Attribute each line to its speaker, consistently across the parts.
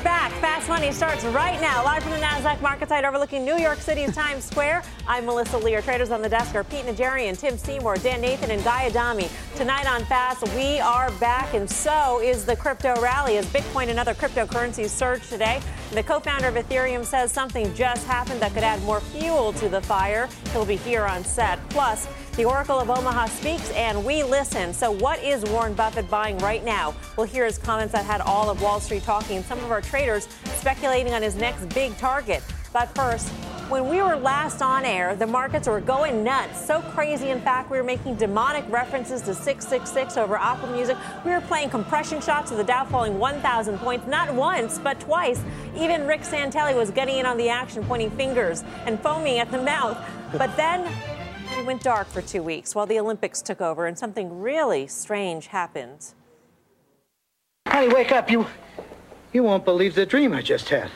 Speaker 1: Are back. Fast Money starts right now, live from the NASDAQ market site overlooking New York City's Times Square. I'm Melissa Lee. Traders on the desk are Pete Najarian, Tim Seymour, Dan Nathan, and Guy Adami. Tonight on Fast, we are back, and so is the crypto rally as Bitcoin and other cryptocurrencies surge today. The co founder of Ethereum says something just happened that could add more fuel to the fire. He'll be here on set. Plus, the Oracle of Omaha speaks and we listen. So, what is Warren Buffett buying right now? We'll hear his comments that had all of Wall Street talking and some of our traders speculating on his next big target. But first, when we were last on air, the markets were going nuts. So crazy, in fact, we were making demonic references to 666 over Apple Music. We were playing compression shots of the Dow falling 1,000 points, not once, but twice. Even Rick Santelli was getting in on the action, pointing fingers and foaming at the mouth. But then we went dark for two weeks while the Olympics took over, and something really strange happened.
Speaker 2: Honey, wake up. You you won't believe the dream I just had.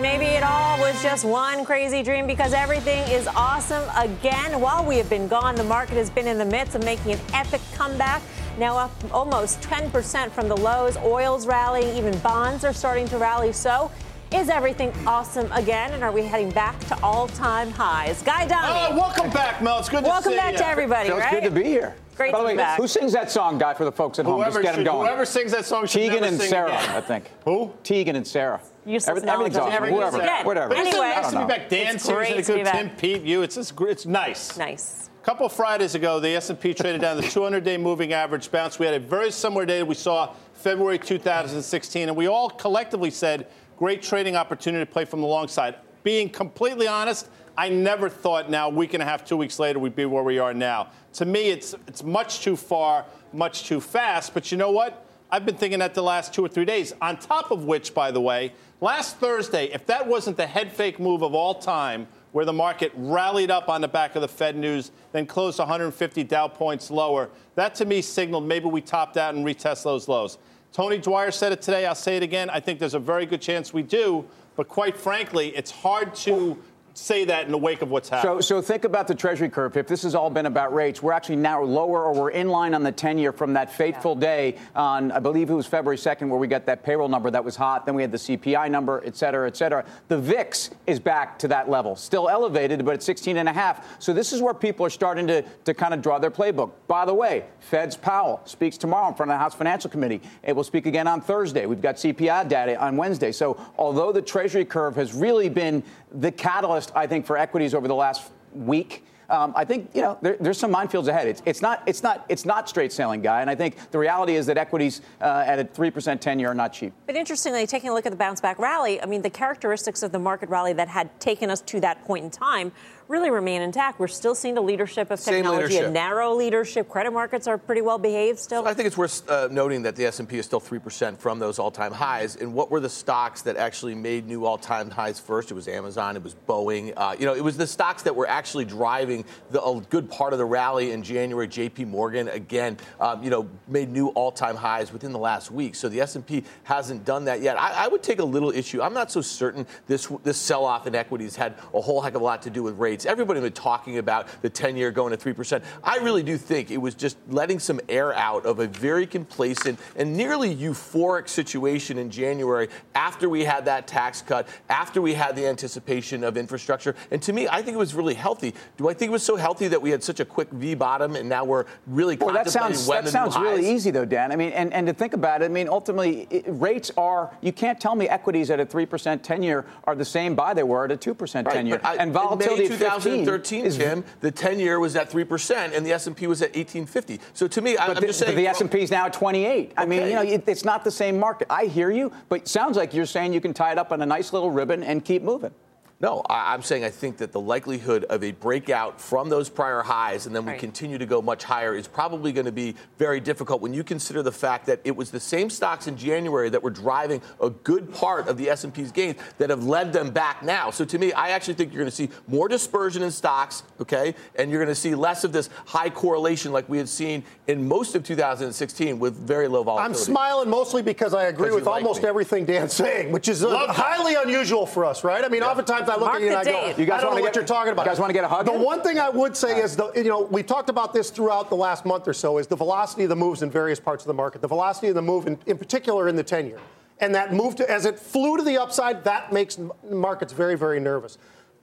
Speaker 1: Maybe it all was just one crazy dream because everything is awesome again. While we have been gone, the market has been in the midst of making an epic comeback. Now up almost 10% from the lows. Oil's rallying, even bonds are starting to rally. So is everything awesome again? And are we heading back to all time highs? Guy Adami.
Speaker 3: Uh, welcome back, Mel. It's good to see you.
Speaker 1: welcome
Speaker 3: see
Speaker 1: back
Speaker 3: you.
Speaker 1: to everybody,
Speaker 4: Feels
Speaker 1: right?
Speaker 4: good to be here.
Speaker 1: Great
Speaker 4: By
Speaker 1: to
Speaker 4: the
Speaker 1: be
Speaker 4: way,
Speaker 1: back.
Speaker 4: who sings that song, guy, for the folks at home? Just get them going.
Speaker 3: whoever sings that song should
Speaker 4: Tegan and
Speaker 3: sing
Speaker 4: Sara,
Speaker 3: again.
Speaker 4: I think.
Speaker 3: Who?
Speaker 4: Tegan and Sara.
Speaker 1: Useless
Speaker 4: Every- everything's
Speaker 1: knowledge.
Speaker 4: awesome.
Speaker 1: Never
Speaker 4: Whoever,
Speaker 1: use again.
Speaker 4: whatever.
Speaker 3: But it's
Speaker 1: Anyway.
Speaker 3: nice to be back. Dan,
Speaker 1: It's
Speaker 3: seriously,
Speaker 1: to be back.
Speaker 3: Tim, Pete, you. It's just, it's nice.
Speaker 1: Nice.
Speaker 3: A couple of Fridays ago, the S&P traded down the 200-day moving average bounce. We had a very similar day that we saw February 2016, and we all collectively said, great trading opportunity to play from the long side. Being completely honest, I never thought now, a week and a half, two weeks later, we'd be where we are now. To me, it's it's much too far, much too fast. But you know what? I've been thinking that the last two or three days. On top of which, by the way, last Thursday, if that wasn't the head fake move of all time, where the market rallied up on the back of the Fed news, then closed 150 Dow points lower, that to me signaled maybe we topped out and retest those lows. Tony Dwyer said it today. I'll say it again. I think there's a very good chance we do. But quite frankly, it's hard to say that in the wake of what's happened.
Speaker 4: So, so think about the Treasury curve. If this has all been about rates, we're actually now lower or we're in line on the 10 year from that fateful day on, I believe it was February 2nd, where we got that payroll number that was hot. Then we had the CPI number, et cetera, et cetera. The VIX is back to that level, still elevated, but at 16 and a half. So this is where people are starting to, to kind of draw their playbook. By the way, Fed's Powell speaks tomorrow in front of the House Financial Committee. It will speak again on Thursday. We've got CPI data on Wednesday. So although the Treasury curve has really been the catalyst, I think, for equities over the last week. Um, I think you know there, there's some minefields ahead. It's, it's not it's not it's not straight sailing, guy. And I think the reality is that equities uh, at a three percent ten year are not cheap.
Speaker 1: But interestingly, taking a look at the bounce back rally, I mean, the characteristics of the market rally that had taken us to that point in time really remain intact. We're still seeing the leadership of technology, a narrow leadership. Credit markets are pretty well behaved still.
Speaker 5: I think it's worth uh, noting that the S&P is still 3% from those all-time highs. And what were the stocks that actually made new all-time highs first? It was Amazon, it was Boeing. Uh, you know, it was the stocks that were actually driving the, a good part of the rally in January. J.P. Morgan again, um, you know, made new all-time highs within the last week. So the S&P hasn't done that yet. I, I would take a little issue. I'm not so certain this this sell-off in equities had a whole heck of a lot to do with rates. Everybody was talking about the 10-year going to 3%. I really do think it was just letting some air out of a very complacent and nearly euphoric situation in January after we had that tax cut, after we had the anticipation of infrastructure. And to me, I think it was really healthy. Do I think it was so healthy that we had such a quick V bottom and now we're really
Speaker 4: Well, that sounds that
Speaker 5: the
Speaker 4: sounds really
Speaker 5: highs?
Speaker 4: easy though, Dan. I mean, and, and to think about it, I mean, ultimately, it, rates are you can't tell me equities at a three percent ten year are the same buy they were at a two percent
Speaker 5: Right,
Speaker 4: ten year,
Speaker 5: but I-
Speaker 4: and volatility at 15
Speaker 5: 2013,
Speaker 4: is
Speaker 5: Tim, the 10 year was at 3% and the S&P was at 1850. So to me, I, I'm
Speaker 4: the,
Speaker 5: just
Speaker 4: but
Speaker 5: saying
Speaker 4: the S&P is now at 28. I mean, you know, it, it's not the same market. I hear you, but it sounds like you're saying you can tie it up on a nice little ribbon and keep moving.
Speaker 5: No, I, am saying I think that the likelihood of a breakout from those prior highs and then we right. continue to go much higher is probably going to be very difficult when you consider the fact that it was the same stocks in January that were driving a good part of the S&P's gains that have led them back now. So to me, I actually think you're going to see more dispersion in stocks, okay, and you're going to see less of this high correlation like we had seen in most of 2016 with very low volatility.
Speaker 6: I'm smiling mostly because I agree with like almost me. everything Dan's saying, which is uh, highly unusual for us, right? I mean, yeah. oftentimes I look Mark at you and I go, you guys I don't know what you're talking about.
Speaker 4: You guys want to get a hug?
Speaker 6: The one thing I would say is, the, you know, we talked about this throughout the last month or so, is the velocity of the moves in various parts of the market. The velocity of the move, in, in particular in the 10 year. And that move to, as it flew to the upside, that makes markets very, very nervous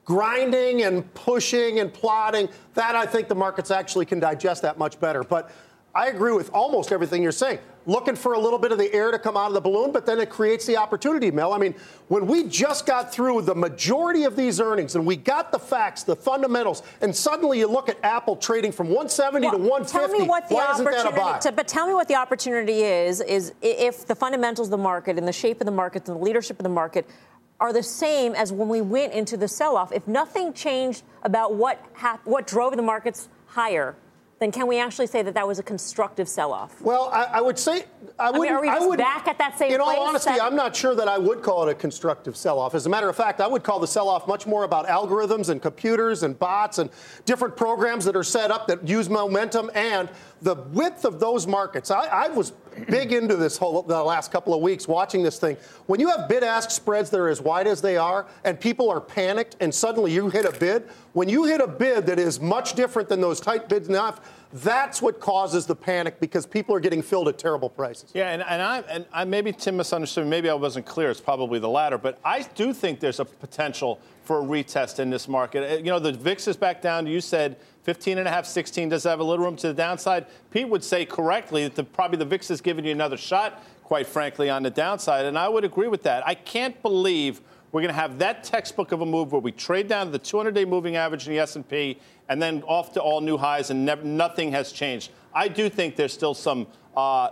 Speaker 6: grinding and pushing and plotting, that I think the markets actually can digest that much better. But I agree with almost everything you're saying. Looking for a little bit of the air to come out of the balloon, but then it creates the opportunity, Mel. I mean, when we just got through the majority of these earnings and we got the facts, the fundamentals, and suddenly you look at Apple trading from 170 well, to 150.
Speaker 1: Tell me what the why opportunity, to, but tell me what the opportunity is, is if the fundamentals of the market and the shape of the market and the leadership of the market are the same as when we went into the sell-off. If nothing changed about what hap- what drove the markets higher, then can we actually say that that was a constructive sell-off?
Speaker 6: Well, I, I would say I would. I mean,
Speaker 1: are we
Speaker 6: I would,
Speaker 1: back at that same?
Speaker 6: In all honesty, that- I'm not sure that I would call it a constructive sell-off. As a matter of fact, I would call the sell-off much more about algorithms and computers and bots and different programs that are set up that use momentum and the width of those markets. I, I was big into this whole the last couple of weeks watching this thing. When you have bid-ask spreads that are as wide as they are, and people are panicked, and suddenly you hit a bid. When you hit a bid that is much different than those tight bids enough that's what causes the panic because people are getting filled at terrible prices.
Speaker 3: Yeah, and, and, I, and I, maybe Tim misunderstood. Maybe I wasn't clear. It's probably the latter. But I do think there's a potential for a retest in this market. Uh, you know, the VIX is back down. You said 15 and a half, 16. Does have a little room to the downside? Pete would say correctly that the, probably the VIX is giving you another shot, quite frankly, on the downside. And I would agree with that. I can't believe we're going to have that textbook of a move where we trade down to the 200-day moving average in the S&P and then off to all new highs, and never, nothing has changed. I do think there's still some. Uh,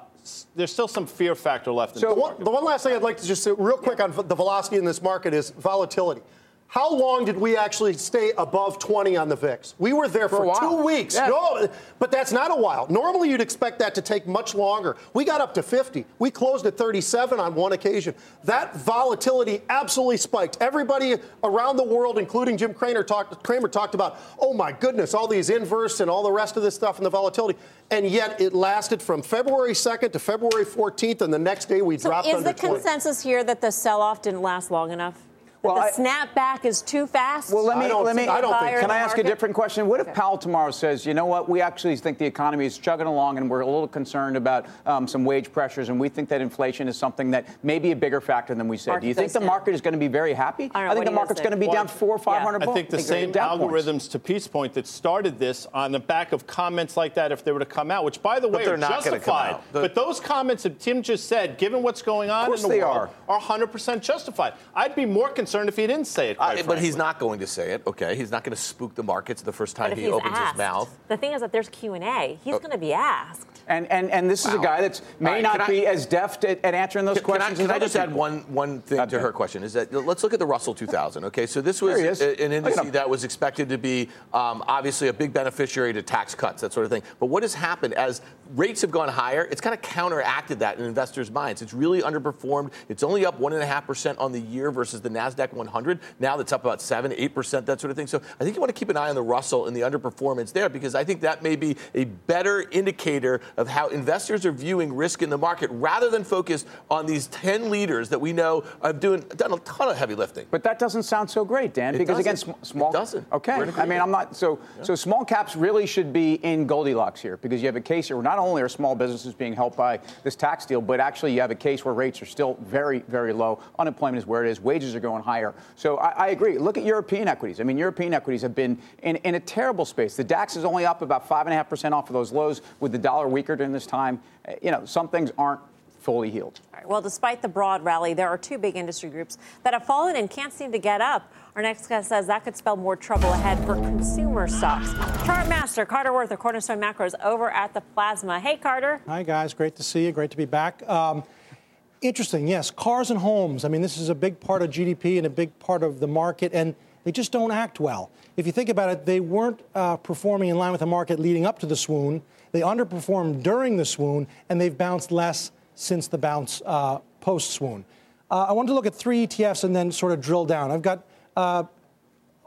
Speaker 3: there's still some fear factor left.
Speaker 6: so the one, the one last thing I'd like to just say real quick on the velocity in this market is volatility. How long did we actually stay above 20 on the VIX? We were there for,
Speaker 4: for
Speaker 6: two weeks. Yeah. No, but that's not a while. Normally, you'd expect that to take much longer. We got up to 50. We closed at 37 on one occasion. That volatility absolutely spiked. Everybody around the world, including Jim Cramer, talked, Cramer talked about, oh my goodness, all these inverse and all the rest of this stuff and the volatility. And yet it lasted from February 2nd to February 14th, and the next day we dropped.
Speaker 1: so
Speaker 6: dropped
Speaker 1: is
Speaker 6: under
Speaker 1: the consensus here that the sell-off didn't last long enough? Well, the I, snapback is too fast.
Speaker 4: Well, let me let me. I don't think. Can I ask a different question? What if Powell tomorrow says, you know what, we actually think the economy is chugging along, and we're a little concerned about um, some wage pressures, and we think that inflation is something that may be a bigger factor than we said. Market Do you think the market is going to be very happy?
Speaker 1: I, I
Speaker 4: think the market's going to be well, down four or five hundred.
Speaker 3: Yeah. I think the same algorithms points. to Pete's point that started this on the back of comments like that, if they were to come out, which by the way
Speaker 5: they're
Speaker 3: justified. but those comments that Tim just said, given what's going on in the world, are 100% justified. I'd be more concerned if he didn't say it. Uh,
Speaker 5: but he's not going to say it. Okay, he's not going to spook the markets the first time he opens
Speaker 1: asked,
Speaker 5: his mouth.
Speaker 1: The thing is that there's Q and A. He's oh. going to be asked.
Speaker 4: And and and this wow. is a guy that may right, not I, be as deft at, at answering those
Speaker 5: can,
Speaker 4: questions.
Speaker 5: Can
Speaker 4: I,
Speaker 5: can I just
Speaker 4: people.
Speaker 5: add one one thing to her question? Is that let's look at the Russell 2000. Okay, so this was an industry that was expected to be um, obviously a big beneficiary to tax cuts, that sort of thing. But what has happened as rates have gone higher? It's kind of counteracted that in investors' minds. It's really underperformed. It's only up one and a half percent on the year versus the Nasdaq 100. Now that's up about seven, eight percent, that sort of thing. So I think you want to keep an eye on the Russell and the underperformance there because I think that may be a better indicator of how investors are viewing risk in the market rather than focus on these 10 leaders that we know have doing, done a ton of heavy lifting.
Speaker 4: But that doesn't sound so great, Dan,
Speaker 5: it
Speaker 4: because
Speaker 5: doesn't.
Speaker 4: again, small.
Speaker 5: It doesn't.
Speaker 4: Okay. I mean, I'm not so yeah. so small caps really should be in Goldilocks here because you have a case where not only are small businesses being helped by this tax deal, but actually you have a case where rates are still very, very low. Unemployment is where it is. Wages are going higher. So I, I agree. Look at European equities. I mean, European equities have been in, in a terrible space. The DAX is only up about 5.5% off of those lows with the dollar weaker during this time. Uh, you know, some things aren't fully healed.
Speaker 1: Well, despite the broad rally, there are two big industry groups that have fallen and can't seem to get up. Our next guest says that could spell more trouble ahead for consumer stocks. Chart master Carter Worth of Cornerstone Macros over at the Plasma. Hey, Carter.
Speaker 7: Hi, guys. Great to see you. Great to be back. Um, interesting, yes. Cars and homes. I mean, this is a big part of GDP and a big part of the market. And they just don't act well. If you think about it, they weren't uh, performing in line with the market leading up to the swoon. They underperformed during the swoon, and they've bounced less since the bounce uh, post swoon. Uh, I wanted to look at three ETFs and then sort of drill down. I've got uh,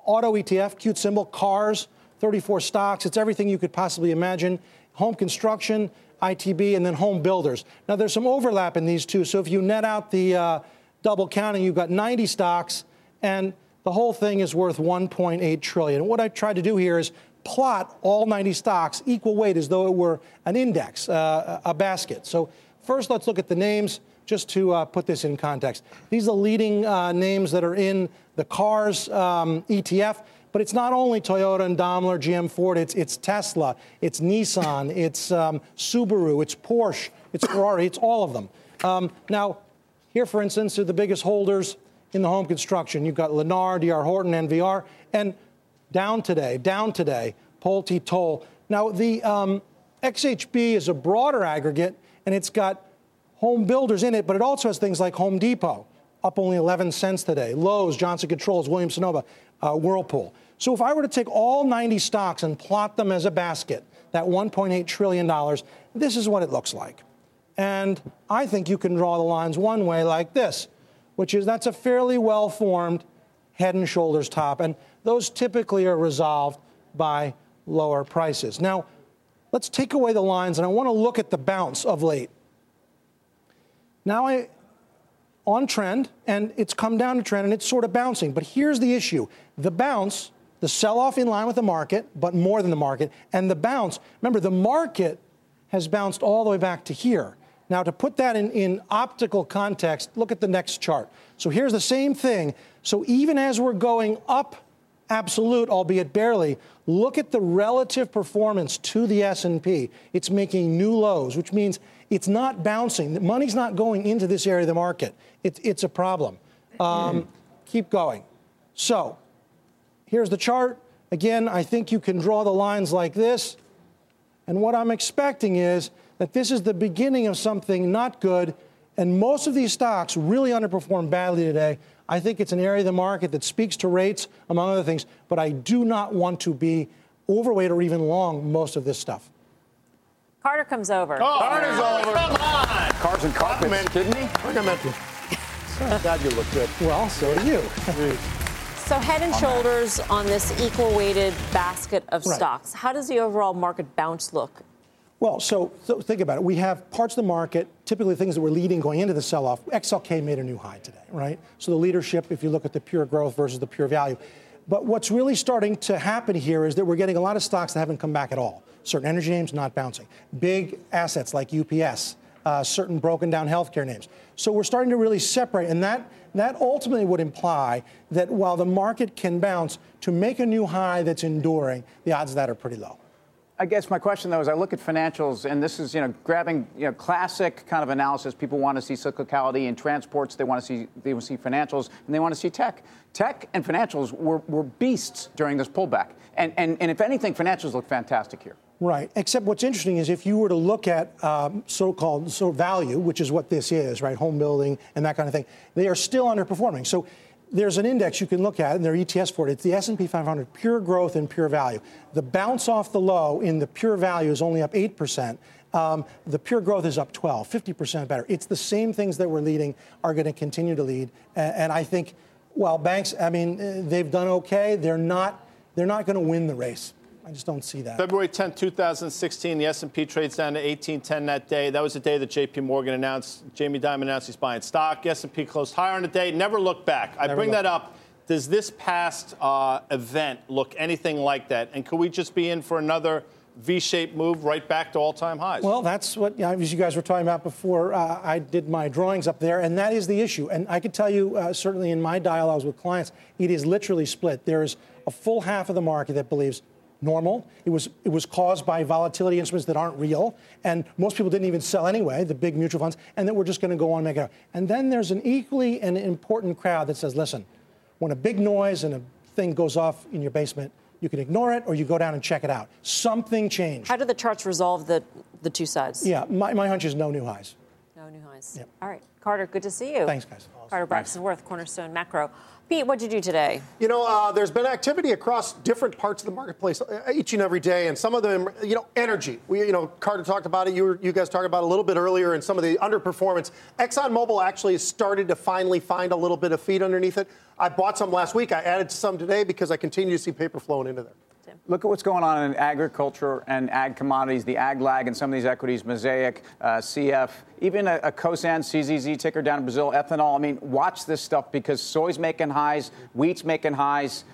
Speaker 7: auto ETF, cute symbol, CARZ, 34 stocks. It's everything you could possibly imagine. Home construction, ITB, and then home builders. Now, there's some overlap in these two. So if you net out the uh, double counting, you've got 90 stocks, and the whole thing is worth 1.8 trillion. what I tried to do here is plot all 90 stocks equal weight as though it were an index, uh, a basket. So first, let's look at the names just to uh, put this in context. These are the leading uh, names that are in the CARZ um, ETF. But it's not only Toyota and Daimler, GM, Ford. It's, it's Tesla, it's Nissan, it's um, Subaru, it's Porsche, it's Ferrari, it's all of them. Um, now, here, for instance, are the biggest holders in the home construction. You've got Lennar, DR Horton, NVR, and down today, down today, Pulte Toll. Now, the um, XHB is a broader aggregate, and it's got home builders in it, but it also has things like Home Depot, up only 11 cents today, Lowe's, Johnson Controls, Williams Sonoma, uh, Whirlpool. So if I were to take all 90 stocks and plot them as a basket, that $1.8 trillion, this is what it looks like. And I think you can draw the lines one way like this, which is that's a fairly well formed head and shoulders top. And those typically are resolved by lower prices. Now, let's take away the lines, and I want to look at the bounce of late. Now, I, on trend, and it's come down to trend, and it's sort of bouncing. But here's the issue the bounce, the sell off in line with the market, but more than the market, and the bounce. Remember, the market has bounced all the way back to here. Now, to put that in, in optical context, look at the next chart. So here's the same thing. So even as we're going up absolute, albeit barely, look at the relative performance to the S&P. It's making new lows, which means it's not bouncing. The money's not going into this area of the market. It, it's a problem. Um, keep going. So here's the chart. Again, I think you can draw the lines like this. And what I'm expecting is that this is the beginning of something not good. And most of these stocks really underperformed badly today. I think it's an area of the market that speaks to rates, among other things. But I do not want to be overweight or even long most of this stuff.
Speaker 1: Carter comes over.
Speaker 3: Oh, Carter's over. Come on.
Speaker 4: Cars and carpets, didn't he?
Speaker 6: Recommended. God, you look good.
Speaker 7: Well, so do you.
Speaker 1: so head and shoulders on this equal weighted basket of
Speaker 7: Right.
Speaker 1: stocks. How does the overall market bounce look?
Speaker 7: Well, so, so think about it. We have parts of the market, typically things that were leading going into the sell off. XLK made a new high today, right? So the leadership, if you look at the pure growth versus the pure value. But what's really starting to happen here is that we're getting a lot of stocks that haven't come back at all. Certain energy names not bouncing. Big assets like UPS, uh, certain broken down healthcare names. So we're starting to really separate, and that that ultimately would imply that while the market can bounce, to make a new high that's enduring, the odds of that are pretty low.
Speaker 4: I guess my question though is I look at financials and this is you know grabbing you know classic kind of analysis. People want to see cyclicality in transports. They want to see they want to see financials and they want to see tech. Tech and financials were, were beasts during this pullback. And, and and if anything, financials look fantastic here.
Speaker 7: Right. Except what's interesting is if you were to look at um, so-called so value, which is what this is, right, home building and that kind of thing, they are still underperforming. So there's an index you can look at, and there are ETFs for it. It's the S&P 500, pure growth and pure value. The bounce off the low in the pure value is only up 8%. Um, the pure growth is up 12, 50% better. It's the same things that we're leading are going to continue to lead. And, and I think, well, banks, I mean, uh, they've done okay. They're not, they're not going to win the race. I just don't see that.
Speaker 3: February 10, 2016, the S&P trades down to 1810 that day. That was the day that J.P. Morgan announced, Jamie Dimon announced he's buying stock. S&P closed higher on the day. Never looked back. I bring that up. Does this past uh, event look anything like that? And could we just be in for another V-shaped move right back to all-time highs?
Speaker 7: Well, that's what you know, as you guys were talking about before. Uh, I did my drawings up there, and that is the issue. And I could tell you, uh, certainly in my dialogues with clients, it is literally split. There is a full half of the market that believes normal. It was it was caused by volatility instruments that aren't real, and most people didn't even sell anyway. The big mutual funds, and that we're just going to go on and make it up. And then there's an equally an important crowd that says, listen, when a big noise and a thing goes off in your basement. You can ignore it or you go down and check it out. Something changed.
Speaker 1: How do the charts resolve the, the two sides?
Speaker 7: Yeah, my, my hunch is no new highs.
Speaker 1: No new highs.
Speaker 7: Yep.
Speaker 1: All right. Carter, good to see you.
Speaker 7: Thanks, guys.
Speaker 1: Carter Braxton Worth, Cornerstone Macro. Pete, what'd you do today?
Speaker 6: You know, uh, there's been activity across different parts of the marketplace uh, each and every day, and some of them, you know, energy. We, you know, Carter talked about it. You, were, you guys talked about it a little bit earlier, and some of the underperformance. ExxonMobil actually started to finally find a little bit of feet underneath it. I bought some last week. I added some today because I continue to see paper flowing into there.
Speaker 4: Look at what's going on in agriculture and ag commodities, the ag lag in some of these equities, Mosaic, uh, CF, even a, a COSAN, CZZ ticker down in Brazil, ethanol. I mean, watch this stuff because soy's making highs, wheat's making highs,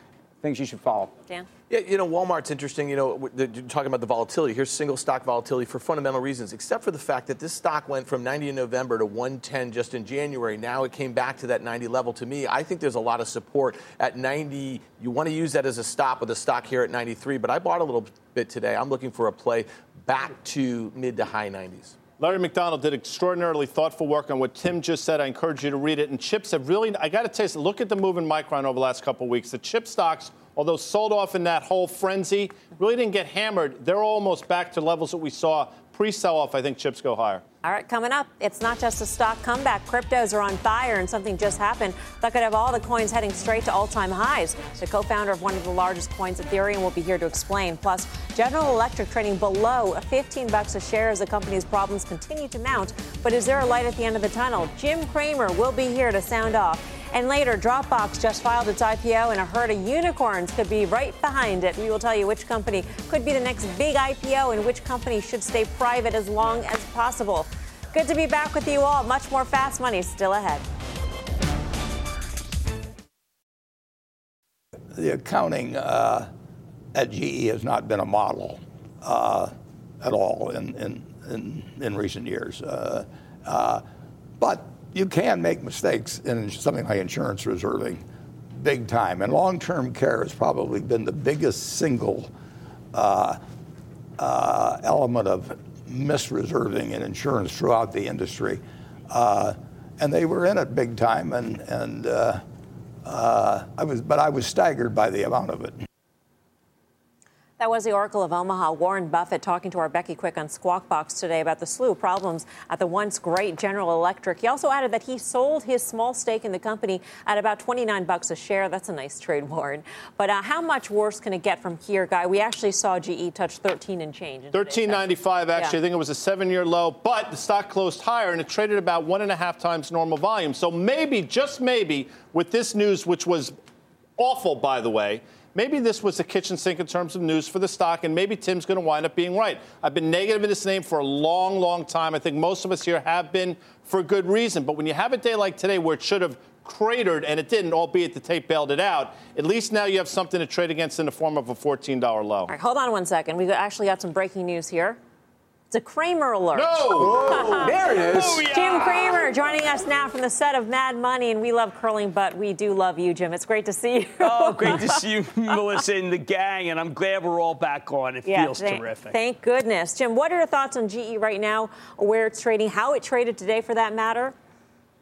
Speaker 4: things you should follow.
Speaker 1: Dan?
Speaker 5: Yeah, you know, Walmart's interesting. You know, you're talking about the volatility. Here's single stock volatility for fundamental reasons, except for the fact that this stock went from 90 in November to 110 just in January. Now it came back to that 90 level. To me, I think there's a lot of support at 90. You want to use that as a stop with the stock here at 93, but I bought a little bit today. I'm looking for a play back to mid to high 90s.
Speaker 3: Larry McDonald did extraordinarily thoughtful work on what Tim just said. I encourage you to read it. And chips have really, I got to tell you, look at the move in Micron over the last couple weeks. The chip stocks, although sold off in that whole frenzy, really didn't get hammered. They're almost back to levels that we saw pre sell off. I think chips go higher.
Speaker 1: All right, coming up, it's not just a stock comeback. Cryptos are on fire, and something just happened that could have all the coins heading straight to all time highs. The co founder of one of the largest coins, Ethereum, will be here to explain. Plus, General Electric trading below 15 bucks a share as the company's problems continue to mount. But is there a light at the end of the tunnel? Jim Cramer will be here to sound off. And later, Dropbox just filed its IPO, and a herd of unicorns could be right behind it. We will tell you which company could be the next big IPO and which company should stay private as long as possible. Good to be back with you all. Much more fast money still ahead.
Speaker 8: The accounting uh, at GE has not been a model uh, at all in, in, in, in, recent years. Uh, uh but you can make mistakes in something like insurance reserving big time. And long term care has probably been the biggest single uh, uh, element of misreserving in insurance throughout the industry. Uh, and they were in it big time, and, and uh, uh, I was, but I was staggered by the amount of it.
Speaker 1: That was the Oracle of Omaha, Warren Buffett, talking to our Becky Quick on Squawk Box today about the slew of problems at the once great General Electric. He also added that he sold his small stake in the company at about 29 bucks a share. That's a nice trade, Warren. But uh, how much worse can it get from here, Guy? We actually saw GE touch 13 and change.
Speaker 3: 13.95, actually. Yeah. I think it was a seven-year low, but the stock closed higher and it traded about one and a half times normal volume. So maybe, just maybe, with this news, which was awful, by the way maybe this was a kitchen sink in terms of news for the stock, and maybe Tim's going to wind up being right. I've been negative in this name for a long, long time. I think most of us here have been for good reason. But when you have a day like today where it should have cratered and it didn't, albeit the tape bailed it out, at least now you have something to trade against in the form of a $14 low.
Speaker 1: All right, hold on one second. We've actually got some breaking news here. It's a Cramer alert.
Speaker 3: No!
Speaker 4: there it is.
Speaker 1: Jim Cramer joining us now from the set of Mad Money, and we love curling, but we do love you, Jim. It's great to see you.
Speaker 9: oh, great to see you, Melissa, and the gang, and I'm glad we're all back on. It yeah, feels th- terrific.
Speaker 1: Thank goodness. Jim, what are your thoughts on GE right now, where it's trading, how it traded today for that matter?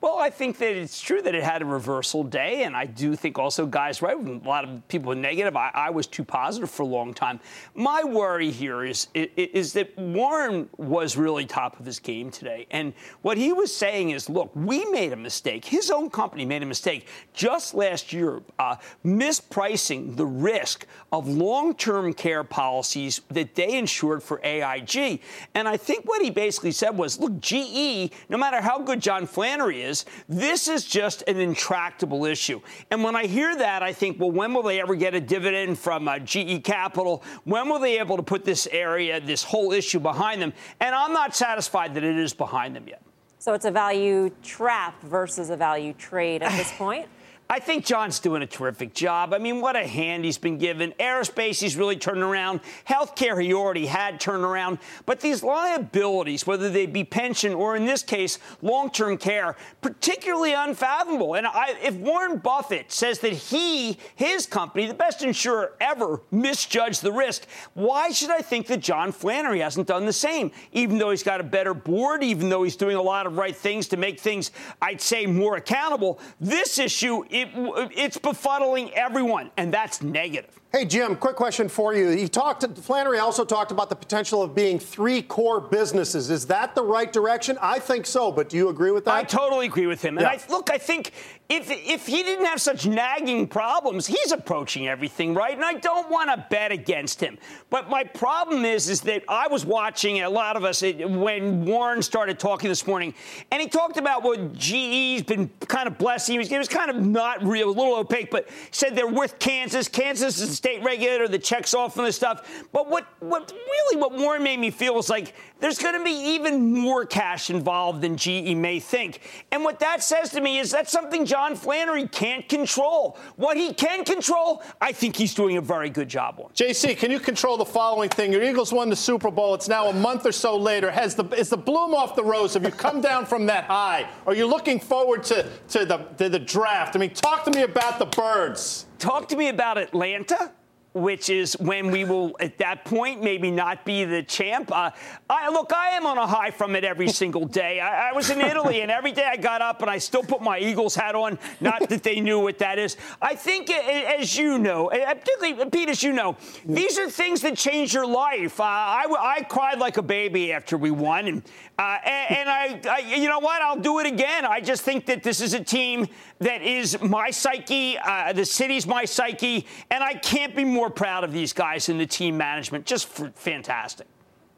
Speaker 9: Well, I think that it's true that it had a reversal day, and I do think also, guys, right, a lot of people are negative. I, I was too positive for a long time. My worry here is, is that Warren was really top of his game today, and what he was saying is, look, we made a mistake. His own company made a mistake just last year, uh, mispricing the risk of long-term care policies that they insured for AIG. And I think what he basically said was, look, GE, no matter how good John Flannery is, is this is just an intractable issue. And when I hear that, I think, well, when will they ever get a dividend from uh, GE Capital? When will they be able to put this area, this whole issue behind them? And I'm not satisfied that it is behind them yet.
Speaker 1: So it's a value trap versus a value trade at this point?
Speaker 9: I think John's doing a terrific job. I mean, what a hand he's been given. Aerospace, he's really turned around. Healthcare, he already had turned around. But these liabilities, whether they be pension or in this case, long term care, particularly unfathomable. And I, if Warren Buffett says that he, his company, the best insurer ever, misjudged the risk, why should I think that John Flannery hasn't done the same? Even though he's got a better board, even though he's doing a lot of right things to make things, I'd say, more accountable, this issue it, it's befuddling everyone, and that's negative.
Speaker 6: Hey, Jim, quick question for you. He talked, Flannery also talked about the potential of being three core businesses. Is that the right direction? I think so, but do you agree with that?
Speaker 9: I totally agree with him. And
Speaker 6: Yeah.
Speaker 9: I, look, I think if, if he didn't have such nagging problems, he's approaching everything right. And I don't want to bet against him. But my problem is, is that I was watching a lot of us when Warren started talking this morning, and he talked about what GE's been kind of blessing. He was, it was kind of not real, a little opaque, but said they're with Kansas. Kansas is a state regulator that checks off on this stuff. But what, what really what Warren made me feel was like there's going to be even more cash involved than GE may think. And what that says to me is that's something John Flannery can't control. What he can control, I think he's doing a very good job on.
Speaker 3: JC, can you control the following thing? Your Eagles won the Super Bowl. It's now a month or so later. Has the is the bloom off the rose? Have you come down from that high? Are you looking forward to, to the to the draft? I mean, talk to me about the birds.
Speaker 9: Talk to me about Atlanta. Which is when we will, at that point, maybe not be the champ. Uh, I, look, I am on a high from it every single day. I, I was in Italy, and every day I got up and I still put my Eagles hat on. Not that they knew what that is. I think, uh, as you know, uh, particularly Pete, as you know, these are things that change your life. Uh, I, I cried like a baby after we won, and uh, and, and I, I, you know what? I'll do it again. I just think that this is a team that is my psyche. Uh, the city's my psyche, and I can't be more proud of these guys and the team management. Just f- fantastic.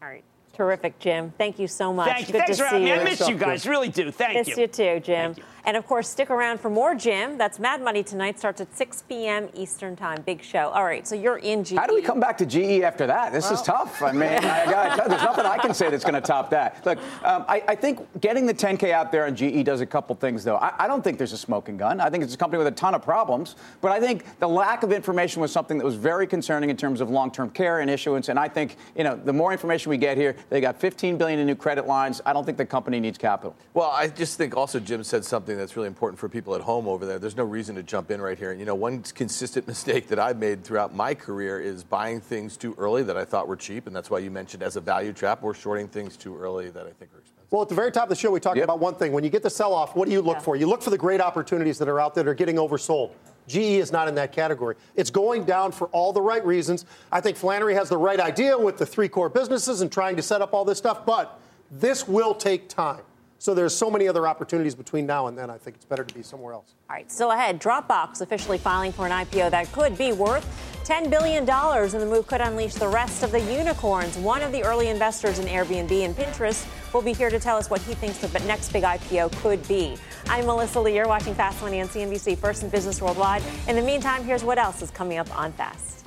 Speaker 1: All right. Terrific, Jim. Thank you so much.
Speaker 9: Thank you.
Speaker 1: Good
Speaker 9: Thanks
Speaker 1: to
Speaker 9: for
Speaker 1: see
Speaker 9: having me.
Speaker 1: you.
Speaker 9: I miss you guys. Really do. Thank
Speaker 1: Miss
Speaker 9: you.
Speaker 1: Miss you too, Jim. And of course, stick around for more Jim. That's Mad Money tonight. Starts at 6 p.m. Eastern Time. Big show. All right. So you're in GE.
Speaker 4: How do we come back to GE after that? This is tough. I mean, I gotta tell there's nothing I can say that's going to top that. Look, um, I, I think getting the 10K out there on GE does a couple things, though. I, I don't think there's a smoking gun. I think it's a company with a ton of problems, but I think the lack of information was something that was very concerning in terms of long-term care and issuance. And I think, you know, the more information we get here, they got 15 billion in new credit lines. I don't think the company needs capital.
Speaker 5: Well, I just think also Jim said something that's really important for people at home over there. There's no reason to jump in right here. And you know, one consistent mistake that I've made throughout my career is buying things too early that I thought were cheap, and that's why you mentioned as a value trap or shorting things too early that I think are expensive.
Speaker 6: Well, at the very top of the show, we talked
Speaker 5: Yep.
Speaker 6: about one thing. When you get the sell off, what do you look for? You look for the great opportunities that are out there that are getting oversold. GE is not in that category. It's going down for all the right reasons. I think Flannery has the right idea with the three core businesses and trying to set up all this stuff, but this will take time. So there's so many other opportunities between now and then. I think it's better to be somewhere else.
Speaker 1: All right, still ahead. Dropbox officially filing for an IPO that could be worth $10 billion, and the move could unleash the rest of the unicorns. One of the early investors in Airbnb and Pinterest will be here to tell us what he thinks the next big IPO could be. I'm Melissa Lee. You're watching Fast Money on CNBC, First in Business Worldwide. In the meantime, here's what else is coming up on Fast.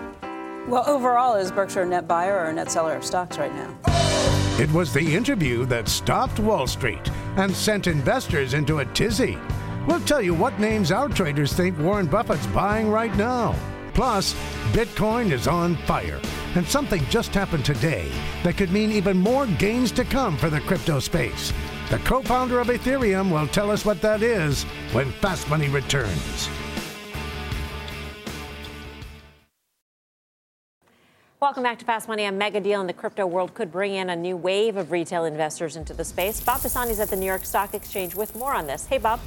Speaker 10: Well, overall, is Berkshire a net buyer or a net seller of stocks right now?
Speaker 11: It was the interview that stopped Wall Street and sent investors into a tizzy. We'll tell you what names our traders think Warren Buffett's buying right now. Plus, Bitcoin is on fire, and something just happened today that could mean even more gains to come for the crypto space. The co founder of Ethereum will tell us what that is when Fast Money returns.
Speaker 1: Welcome back to Fast Money. A mega deal in the crypto world could bring in a new wave of retail investors into the space. Bob Pisani's at the New York Stock Exchange with more on this. Hey, Bob.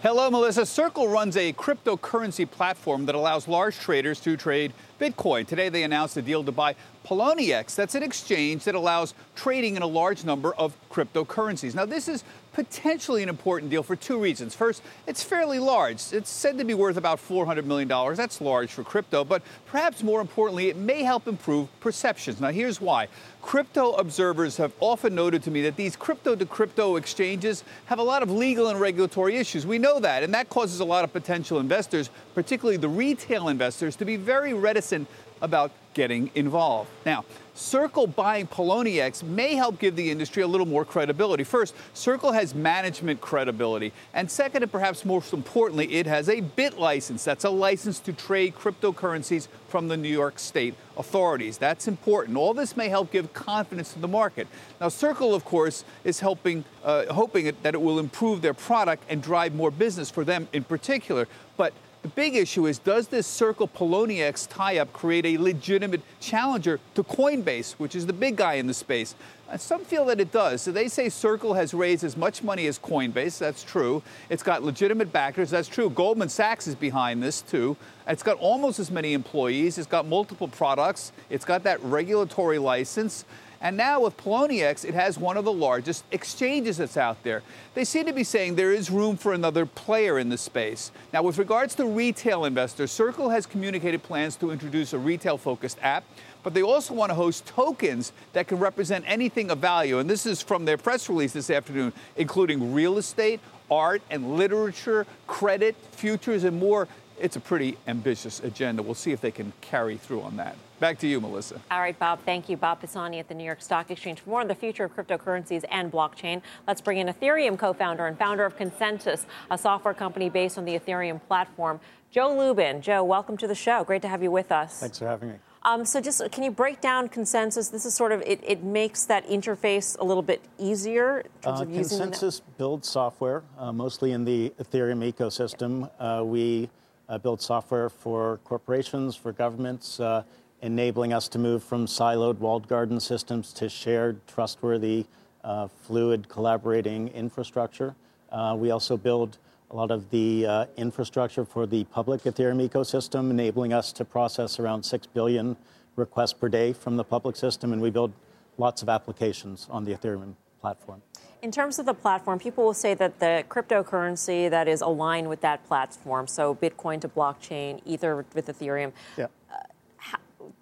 Speaker 12: Hello, Melissa. Circle runs a cryptocurrency platform that allows large traders to trade Bitcoin. Today, they announced a deal to buy Poloniex. That's an exchange that allows trading in a large number of cryptocurrencies. Now, this is potentially an important deal for two reasons. First, it's fairly large. It's said to be worth about $400 million. That's large for crypto, but perhaps more importantly, it may help improve perceptions. Now, here's why. Crypto observers have often noted to me that these crypto to crypto exchanges have a lot of legal and regulatory issues. We know that, and that causes a lot of potential investors, particularly the retail investors, to be very reticent about getting involved. Now, Circle buying Poloniex may help give the industry a little more credibility. First, Circle has management credibility. And second, and perhaps most importantly, it has a BitLicense. That's a license to trade cryptocurrencies from the New York State authorities. That's important. All this may help give confidence to the market. Now, Circle, of course, is helping, uh, hoping that it will improve their product and drive more business for them in particular. But The big issue is does this Circle Poloniex tie up create a legitimate challenger to Coinbase, which is the big guy in the space? And some feel that it does. So they say Circle has raised as much money as Coinbase. That's true. It's got legitimate backers. That's true. Goldman Sachs is behind this too. It's got almost as many employees. It's got multiple products. It's got that regulatory license. And now with Poloniex, it has one of the largest exchanges that's out there. They seem to be saying there is room for another player in the space. Now, with regards to retail investors, Circle has communicated plans to introduce a retail focused app, but they also want to host tokens that can represent anything of value. And this is from their press release this afternoon, including real estate, art and literature, credit, futures, and more. It's a pretty ambitious agenda. We'll see if they can carry through on that. Back to you, Melissa.
Speaker 1: All right, Bob. Thank you. Bob Pisani at the New York Stock Exchange. For more on the future of cryptocurrencies and blockchain, let's bring in Ethereum co founder and founder of ConsenSys, a software company based on the Ethereum platform, Joe Lubin. Joe, welcome to the show. Great to have you with us.
Speaker 13: Thanks for having me.
Speaker 1: Um, so, just can you break down ConsenSys? This is sort of it, it makes that interface a little bit easier in terms
Speaker 13: uh,
Speaker 1: of using
Speaker 13: builds software uh, mostly in the Ethereum ecosystem. Uh, we uh, build software for corporations, for governments, uh, enabling us to move from siloed walled garden systems to shared, trustworthy, uh, fluid, collaborating infrastructure. Uh, we also build a lot of the uh, infrastructure for the public Ethereum ecosystem, enabling us to process around 6 billion requests per day from the public system, and we build lots of applications on the Ethereum platform.
Speaker 1: In terms of the platform, people will say that the cryptocurrency that is aligned with that platform, so Bitcoin to blockchain, Ether with Ethereum,
Speaker 13: yeah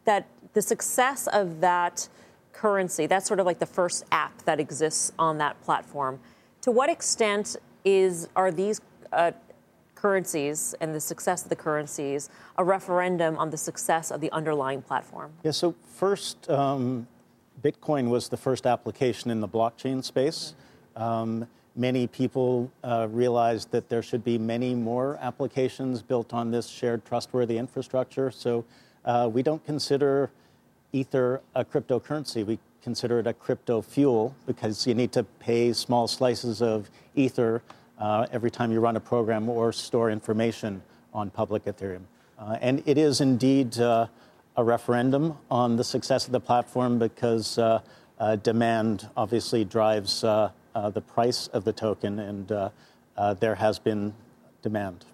Speaker 1: that the success of that currency, that's sort of like the first app that exists on that platform. To what extent is are these uh, currencies and the success of the currencies a referendum on the success of the underlying platform?
Speaker 13: Yeah. So first, um, Bitcoin was the first application in the blockchain space. Um, many people uh, realized that there should be many more applications built on this shared trustworthy infrastructure. So uh, we don't consider Ether a cryptocurrency. We consider it a crypto fuel because you need to pay small slices of Ether uh, every time you run a program or store information on public Ethereum. Uh, and it is indeed uh, a referendum on the success of the platform because uh, demand obviously drives Uh, the price of the token, and uh, uh, there has been demand.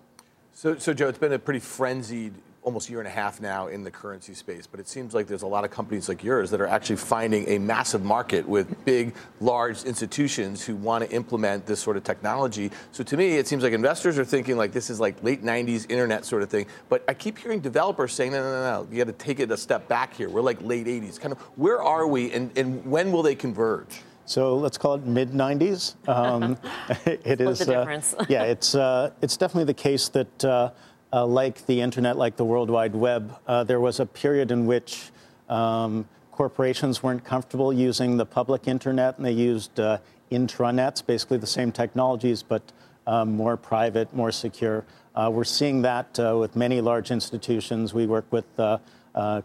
Speaker 5: So, so, Joe, it's been a pretty frenzied almost year and a half now in the currency space, but it seems like there's a lot of companies like yours that are actually finding a massive market with big, large institutions who want to implement this sort of technology. So to me, it seems like investors are thinking like this is like late 90s internet sort of thing. But I keep hearing developers saying, no, no, no, no, you got to take it a step back here. We're like late 80s. Kind of where are we and, and when will they converge?
Speaker 13: So let's call it mid 90s. Um, it
Speaker 1: is. Uh,
Speaker 13: yeah, it's uh, it's definitely the case that. Uh, uh, like the internet, like the World Wide Web, uh, there was a period in which um, corporations weren't comfortable using the public internet and they used uh, intranets, basically the same technologies, but um, more private, more secure. Uh, we're seeing that uh, with many large institutions. We work with uh,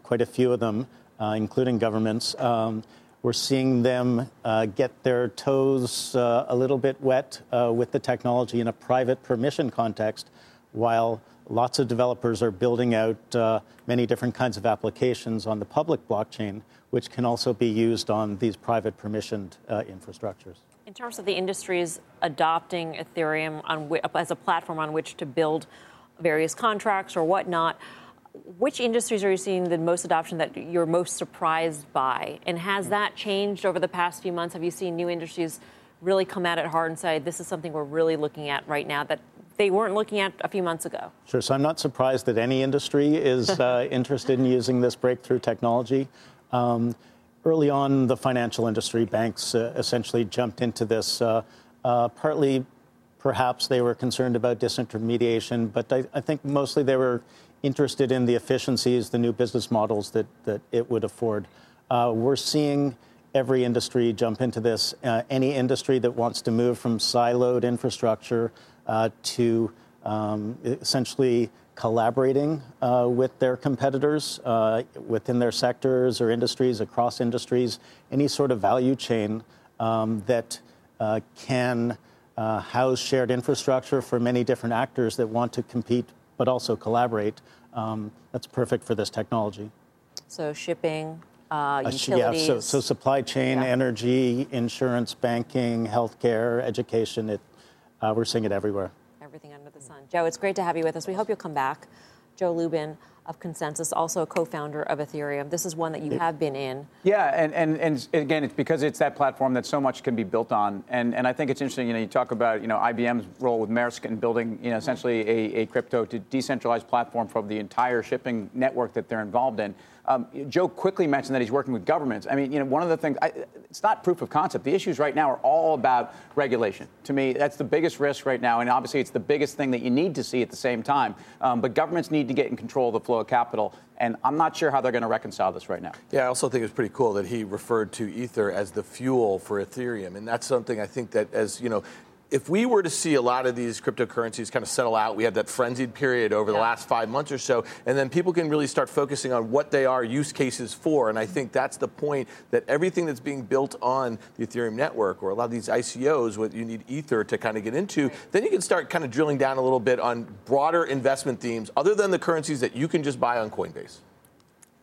Speaker 13: quite a few of them, including governments. Um, we're seeing them get their toes a little bit wet with the technology in a private permission context, while Lots of developers are building out uh, many different kinds of applications on the public blockchain, which can also be used on these private permissioned uh, infrastructures.
Speaker 1: In terms of the industries adopting Ethereum as a platform on which to build various contracts or whatnot, which industries are you seeing the most adoption that you're most surprised by? And has that changed over the past few months? Have you seen new industries really come at it hard and say, this is something we're really looking at right now that they weren't looking at a few months ago.
Speaker 13: Sure. So I'm not surprised that any industry is uh, interested in using this breakthrough technology. Um, early on, the financial industry, banks uh, essentially jumped into this. Uh, uh partly, perhaps they were concerned about disintermediation, but I, I, think mostly they were interested in the efficiencies, the new business models that, that it would afford. Uh, we're seeing every industry jump into this. Uh, any industry that wants to move from siloed infrastructure uh, to um, essentially collaborating uh, with their competitors uh, within their sectors or industries, across industries, any sort of value chain um, that can house shared infrastructure for many different actors that want to compete but also collaborate. Um, that's perfect for this technology.
Speaker 1: So shipping, uh, utilities.
Speaker 13: Yeah, so, so supply chain,
Speaker 1: Yeah.
Speaker 13: energy, insurance, banking, healthcare, education, it, uh, we're seeing it everywhere.
Speaker 1: everything under the sun. Joe, it's great to have you with us. We hope you'll come back. Joe Lubin of ConsenSys, also a co-founder of Ethereum. This is one that you have been in.
Speaker 4: Yeah, and, and, and again, it's because it's that platform that so much can be built on. And, and I think it's interesting, you know, you talk about, you know, IBM's role with Maersk in building, you know, essentially a, a crypto to decentralized platform for the entire shipping network that they're involved in. Um, Joe quickly mentioned that he's working with governments. I mean, you know, one of the things, I, it's not proof of concept. The issues right now are all about regulation. To me, that's the biggest risk right now. And obviously, it's the biggest thing that you need to see at the same time. Um, but governments need to get in control of the flow of capital. And I'm not sure how they're going to reconcile this right now.
Speaker 5: Yeah, I also think it was pretty cool that he referred to Ether as the fuel for Ethereum. And that's something I think that, as you know, if we were to see a lot of these cryptocurrencies kind of settle out, we had that frenzied period over the last five months or so, and then people can really start focusing on what they are use cases for. And I think that's the point that everything that's being built on the Ethereum network or a lot of these ICOs, what you need Ether to kind of get into, then you can start kind of drilling down a little bit on broader investment themes other than the currencies that you can just buy on Coinbase.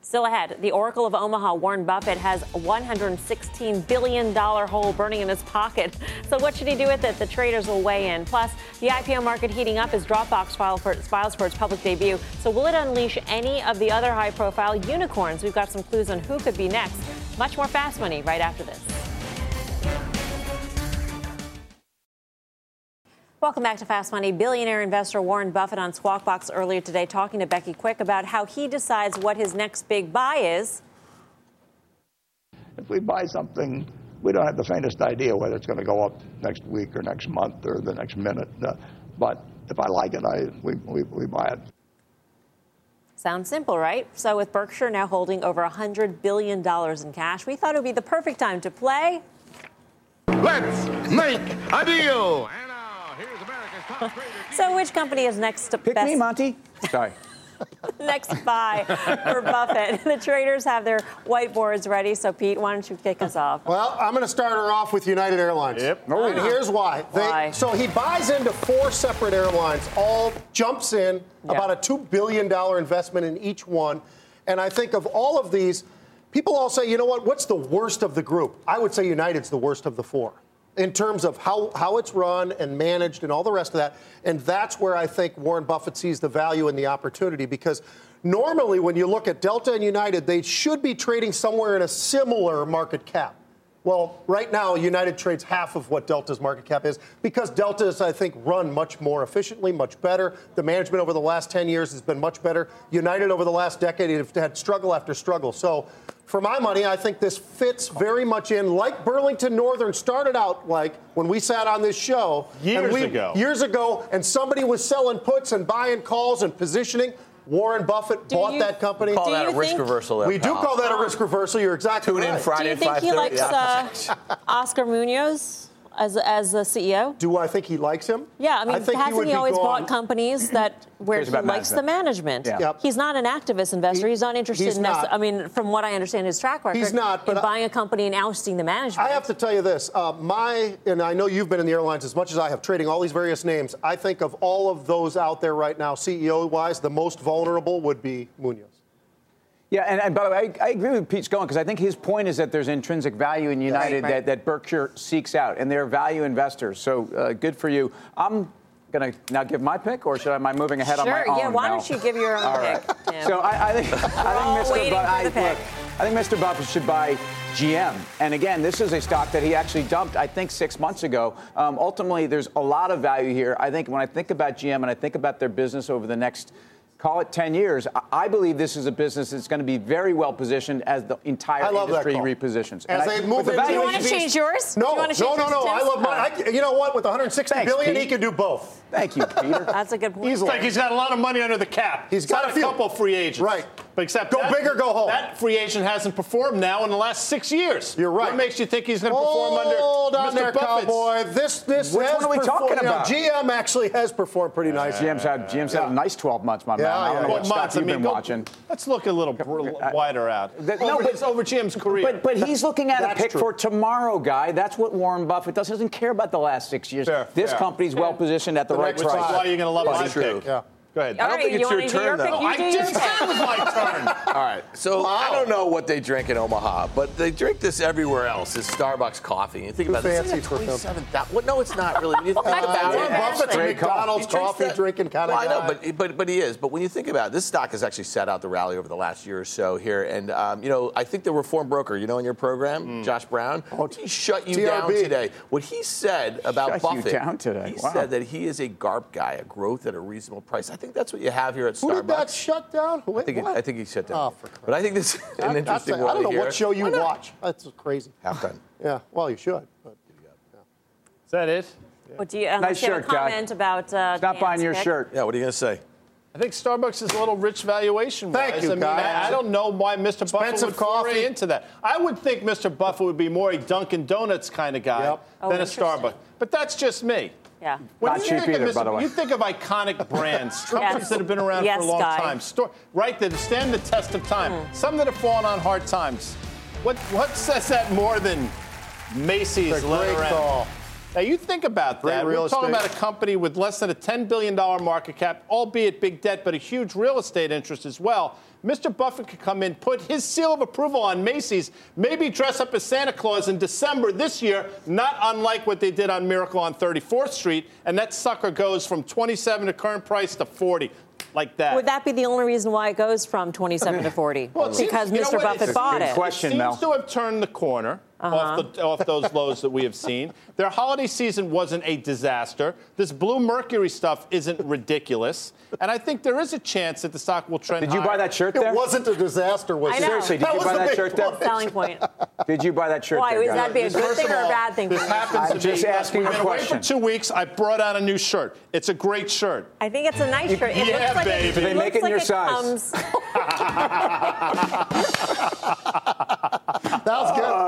Speaker 1: Still ahead, the Oracle of Omaha, Warren Buffett, has a $116 billion hole burning in his pocket. So, what should he do with it? The traders will weigh in. Plus, the IPO market heating up as Dropbox files for its public debut. So, will it unleash any of the other high profile unicorns? We've got some clues on who could be next. Much more fast money right after this. Welcome back to Fast Money. Billionaire investor Warren Buffett on Squawk Box earlier today talking to Becky Quick about how he decides what his next big buy is.
Speaker 8: If we buy something, we don't have the faintest idea whether it's going to go up next week or next month or the next minute. Uh, but if I like it, I, we, we, we buy it.
Speaker 1: Sounds simple, right? So, with Berkshire now holding over $100 billion in cash, we thought it would be the perfect time to play.
Speaker 14: Let's make a deal.
Speaker 1: So, which company is next to
Speaker 4: Pick
Speaker 1: best?
Speaker 4: me, Monty. Sorry.
Speaker 1: next buy for Buffett. The traders have their whiteboards ready. So, Pete, why don't you kick us off?
Speaker 6: Well, I'm going to start her off with United Airlines. Yep.
Speaker 1: Oh.
Speaker 6: And here's why. They,
Speaker 1: Why?
Speaker 6: So he buys into four separate airlines, all jumps in, about a $2 billion investment in each one. And I think of all of these, people all say, you know what, what's the worst of the group? I would say United's the worst of the four in terms of how, how it's run and managed and all the rest of that. And that's where I think Warren Buffett sees the value and the opportunity because normally when you look at Delta and United, they should be trading somewhere in a similar market cap. Well, right now, United trades half of what Delta's market cap is because Delta is, I think, run much more efficiently, much better. The management over the last 10 years has been much better. United over the last decade have had struggle after struggle. So, for my money, I think this fits very much in, like Burlington Northern started out like when we sat on this show
Speaker 3: Years
Speaker 6: we-
Speaker 3: ago.
Speaker 6: Years ago, and somebody was selling puts and buying calls and positioning. Warren Buffett
Speaker 1: Do
Speaker 6: bought
Speaker 1: you-
Speaker 6: that company.
Speaker 5: Call that a risk reversal. there,
Speaker 6: We do call that a risk reversal. You're exactly
Speaker 5: Tune in
Speaker 6: right.
Speaker 5: Friday
Speaker 1: Do you think he likes uh, Oscar Munoz as, as the CEO?
Speaker 6: Do I think he likes him?
Speaker 1: Yeah, I mean,
Speaker 6: think he
Speaker 1: hasn't
Speaker 6: would
Speaker 1: he, always
Speaker 6: gone-
Speaker 1: bought companies that where he
Speaker 4: about
Speaker 1: likes the
Speaker 4: management.
Speaker 1: management?
Speaker 4: Yeah.
Speaker 6: Yep.
Speaker 1: He's not an activist investor. he's not interested
Speaker 6: he's
Speaker 1: in.
Speaker 6: not.
Speaker 1: I mean, from what I understand, his track record.
Speaker 6: He's not, but
Speaker 1: in
Speaker 6: I-
Speaker 1: buying a company and ousting the management.
Speaker 6: I have to tell you this. Uh, my, and I know you've been in the airlines as much as I have, trading all these various names. I think of all of those out there right now, CEO wise, the most vulnerable would be Munoz.
Speaker 4: Yeah, and, and by the way, I, I agree with Pete's going because I think his point is that there's intrinsic value in United
Speaker 1: right.
Speaker 4: That, that Berkshire seeks out, and they're value investors. So uh, good for you. I'm going to now give my pick, or should I, am I moving ahead
Speaker 1: Sure,
Speaker 4: on my own? Sure.
Speaker 1: Yeah, why
Speaker 4: now?
Speaker 1: don't you give your own
Speaker 4: All
Speaker 1: pick,
Speaker 4: right.
Speaker 1: Tim?
Speaker 4: So I, I think, I think Mr.
Speaker 1: waiting
Speaker 4: Bu- I, look, I think Mr. Buffett should buy GM. And again, this is a stock that he actually dumped, I think, six months ago. Um, ultimately, there's a lot of value here. I think when I think about GM and I think about their business over the next call it 10 years, I- I believe this is a business that's going to be very well positioned as the entire
Speaker 6: I love that
Speaker 4: industry repositions.
Speaker 6: As
Speaker 4: And I-
Speaker 6: they
Speaker 4: with
Speaker 6: move
Speaker 4: the
Speaker 6: into
Speaker 1: Do you want to change yours?
Speaker 6: No,
Speaker 1: you want
Speaker 6: no, no, no. I love my. I, you know what? With 160
Speaker 4: Thanks,
Speaker 6: billion,
Speaker 4: Pete.
Speaker 6: he can do both.
Speaker 4: Thank you, Peter.
Speaker 1: That's a good point.
Speaker 6: Easily.
Speaker 3: Like he's got a lot of money under the cap.
Speaker 6: He's got a few.
Speaker 3: couple free agents.
Speaker 6: Right.
Speaker 3: But except
Speaker 6: Go
Speaker 3: that-
Speaker 6: big or go home.
Speaker 3: That free agent hasn't performed now in the last six years.
Speaker 6: You're right.
Speaker 3: What makes you think he's going to perform under
Speaker 6: Hold on
Speaker 3: Mr.
Speaker 6: there,
Speaker 3: Buffett's?
Speaker 6: cowboy. This, this
Speaker 4: Which one are we
Speaker 6: performed-
Speaker 4: talking
Speaker 6: you know,
Speaker 4: about?
Speaker 6: GM actually has performed pretty nicely.
Speaker 4: GM's had, GM's had a nice 12 months, my man.
Speaker 6: Yeah,
Speaker 4: I don't
Speaker 6: yeah,
Speaker 4: know what stock
Speaker 3: months. I
Speaker 4: you've
Speaker 3: mean,
Speaker 4: been
Speaker 3: go-
Speaker 4: watching.
Speaker 3: Let's look a little br- uh, wider out.
Speaker 4: That-
Speaker 3: no,
Speaker 4: no,
Speaker 3: but
Speaker 4: but-
Speaker 3: it's over GM's career.
Speaker 4: But, but he's looking at a pick
Speaker 6: true.
Speaker 4: for tomorrow, guy. That's what Warren Buffett does. He doesn't care about the last six years.
Speaker 3: Fair,
Speaker 4: this
Speaker 3: fair.
Speaker 4: company's well positioned at the,
Speaker 6: The
Speaker 4: right
Speaker 3: which is why you're going to love my pick.
Speaker 6: Yeah.
Speaker 3: Go ahead.
Speaker 5: I don't think it's your turn, though.
Speaker 3: I just said it was my turn.
Speaker 5: All right. So I don't know what they drink in Omaha, but they drink this everywhere else. It's Starbucks coffee. You think
Speaker 6: Too
Speaker 5: about it.
Speaker 6: fancy
Speaker 5: It's
Speaker 6: for
Speaker 5: 27,000. Well, no, it's not really. When you think
Speaker 6: Uh,
Speaker 5: about
Speaker 6: Warren
Speaker 5: it,
Speaker 6: Buffett's a McDonald's coffee
Speaker 5: that-
Speaker 6: drinking kind of
Speaker 5: well, I know, but, but but he is. But when you think about it, this stock has actually set out the rally over the last year or so here, and um, you know I think the reform broker, you know, in your program,
Speaker 6: Hmm.
Speaker 5: Josh Brown, he shut you
Speaker 6: TRB.
Speaker 5: down today. What he said about
Speaker 4: Shut you
Speaker 5: Buffett,
Speaker 4: down today.
Speaker 5: he
Speaker 4: Wow.
Speaker 5: said that he is a GARP guy, a growth at a reasonable price. I think that's what you have here at
Speaker 6: Who
Speaker 5: Starbucks.
Speaker 6: did that shut down? Wait,
Speaker 5: I think, it. I think he shut down.
Speaker 6: Oh, for
Speaker 5: but I think this is
Speaker 6: I-
Speaker 5: an interesting
Speaker 6: one. I don't know
Speaker 5: here.
Speaker 6: what show you watch. That's crazy.
Speaker 5: Halftime.
Speaker 6: Yeah, well, you should. But.
Speaker 3: Is that it?
Speaker 1: What do you, unless
Speaker 5: Nice
Speaker 1: you have a
Speaker 5: shirt, guy.
Speaker 1: comment about uh,
Speaker 5: Stop buying your
Speaker 1: pick?
Speaker 5: shirt. Yeah, what are you going to say?
Speaker 3: I think Starbucks is a little rich valuation.
Speaker 6: Thank
Speaker 3: wise.
Speaker 6: you,
Speaker 3: I mean,
Speaker 6: guys.
Speaker 3: I, I don't know why Mr. Buffett
Speaker 6: Expensive
Speaker 3: would foray into that. I would think Mr. Buffett would be more a Dunkin' Donuts kind of guy
Speaker 1: Oh,
Speaker 3: than a. Starbucks. But that's just me.
Speaker 1: Yeah.
Speaker 3: When
Speaker 4: Not
Speaker 3: you
Speaker 4: cheap
Speaker 3: think of
Speaker 4: either,
Speaker 3: this-
Speaker 4: by the way.
Speaker 3: You think of iconic brands, companies
Speaker 1: Yes.
Speaker 3: that have been around
Speaker 1: Yes,
Speaker 3: for a long
Speaker 1: Guy.
Speaker 3: time, store, right? That stand the test of time.
Speaker 1: Hmm.
Speaker 3: Some that have fallen on hard times. What what says that more than Macy's
Speaker 6: It's a great call.
Speaker 3: Now you think about
Speaker 6: Great
Speaker 3: that.
Speaker 6: real
Speaker 3: We're talking
Speaker 6: estate.
Speaker 3: about a company with less than a $10 billion market cap, albeit big debt, but a huge real estate interest as well. Mr. Buffett could come in, put his seal of approval on Macy's, maybe dress up as Santa Claus in December this year, not unlike what they did on Miracle on 34th Street, and that sucker goes from 27 to current price to 40, like that.
Speaker 1: Would that be the only reason why it goes from 27 to 40?
Speaker 3: Well, it seems-
Speaker 1: because Mr.
Speaker 3: what?
Speaker 1: Buffett bought
Speaker 3: seems-
Speaker 1: it.
Speaker 4: question,
Speaker 3: seems
Speaker 4: Mel.
Speaker 3: to have turned the corner
Speaker 1: Uh-huh.
Speaker 3: off, the, off those lows that we have seen. Their holiday season wasn't a disaster. This Bluemercury stuff isn't ridiculous. And I think there is a chance that the stock will trend
Speaker 4: Did you buy that shirt There?
Speaker 6: It
Speaker 4: there?
Speaker 6: wasn't a disaster, was
Speaker 1: I
Speaker 6: it?
Speaker 4: Seriously, did
Speaker 6: That
Speaker 4: you
Speaker 6: was
Speaker 4: buy
Speaker 6: the
Speaker 4: that
Speaker 6: big
Speaker 4: shirt there?
Speaker 1: Selling point.
Speaker 4: Did you buy that shirt
Speaker 1: Why?
Speaker 4: there?
Speaker 1: Would that be a good thing
Speaker 3: of
Speaker 1: or a bad thing
Speaker 3: This happens
Speaker 4: I'm
Speaker 3: to
Speaker 4: just
Speaker 3: be,
Speaker 4: asking
Speaker 3: We've
Speaker 4: a
Speaker 3: been away for
Speaker 4: question.
Speaker 3: two weeks. I brought out a new shirt. It's a great shirt.
Speaker 1: I think it's a nice shirt. It
Speaker 3: Yeah,
Speaker 1: looks like
Speaker 3: baby.
Speaker 1: It,
Speaker 3: Do
Speaker 4: they
Speaker 1: it
Speaker 4: make
Speaker 1: looks
Speaker 4: it in
Speaker 1: like
Speaker 4: your
Speaker 1: it
Speaker 4: size?
Speaker 6: That was good.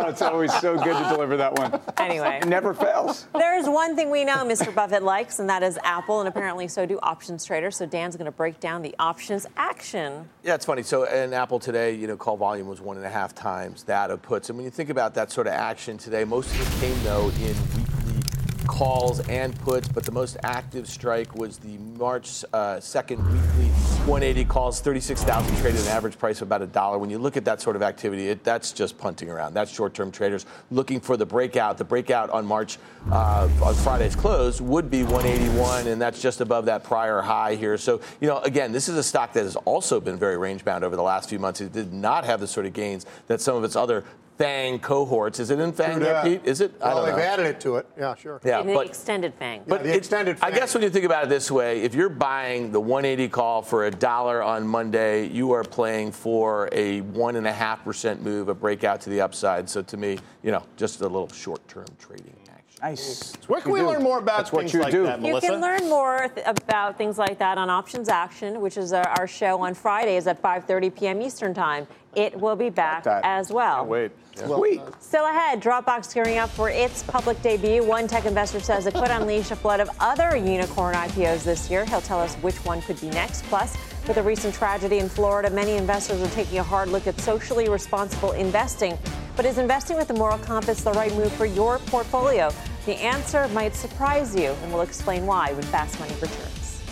Speaker 4: Oh, it's always so good to deliver that one.
Speaker 1: Anyway.
Speaker 4: It never fails.
Speaker 1: There's one thing we know Mr. Buffett likes, and that is Apple, and apparently so do options traders. So Dan's going to break down the options action.
Speaker 5: Yeah, it's funny. So in Apple today, you know, call volume was one and a half times that of puts. And when you think about that sort of action today, most of it came though in weekly calls and puts, but the most active strike was the March uh, 2nd weekly 180 calls, 36,000 traded, an average price of about a dollar. When you look at that sort of activity, it, that's just punting around. That's short-term traders looking for the breakout. The breakout on March uh, on Friday's close would be 181, and that's just above that prior high here. So, you know, again, this is a stock that has also been very range-bound over the last few months. It did not have the sort of gains that some of its other FANG cohorts. Is it in FANG
Speaker 6: True
Speaker 5: yet. Pete? Is it? I don't
Speaker 6: they've
Speaker 5: know.
Speaker 6: added it to it. Yeah, sure.
Speaker 5: Yeah,
Speaker 1: in the
Speaker 5: but
Speaker 1: extended fang.
Speaker 5: but
Speaker 6: the
Speaker 5: it-
Speaker 6: extended
Speaker 5: I guess when you think about it this way, if you're buying the 180 call for a dollar on Monday, you are playing for a one and a half percent move, a breakout to the upside. So to me, you know, just a little short-term trading action.
Speaker 4: Nice.
Speaker 3: Where can we
Speaker 4: do.
Speaker 3: learn more about
Speaker 4: That's what
Speaker 3: things
Speaker 4: you
Speaker 3: like
Speaker 4: do.
Speaker 3: that,
Speaker 1: You
Speaker 3: Melissa?
Speaker 1: can learn more th- about things like that on Options Action, which is our, our show on Fridays at 5:30 p.m. Eastern Time. It will be back
Speaker 4: that.
Speaker 1: as well.
Speaker 3: Wait.
Speaker 4: Sweet.
Speaker 1: Still ahead, Dropbox gearing up for its public debut. One tech investor says it could unleash a flood of other unicorn IPOs this year. He'll tell us which one could be next. Plus, with a recent tragedy in Florida, many investors are taking a hard look at socially responsible investing. But is investing with the moral compass the right move for your portfolio? The answer might surprise you, and we'll explain why when Fast Money returns.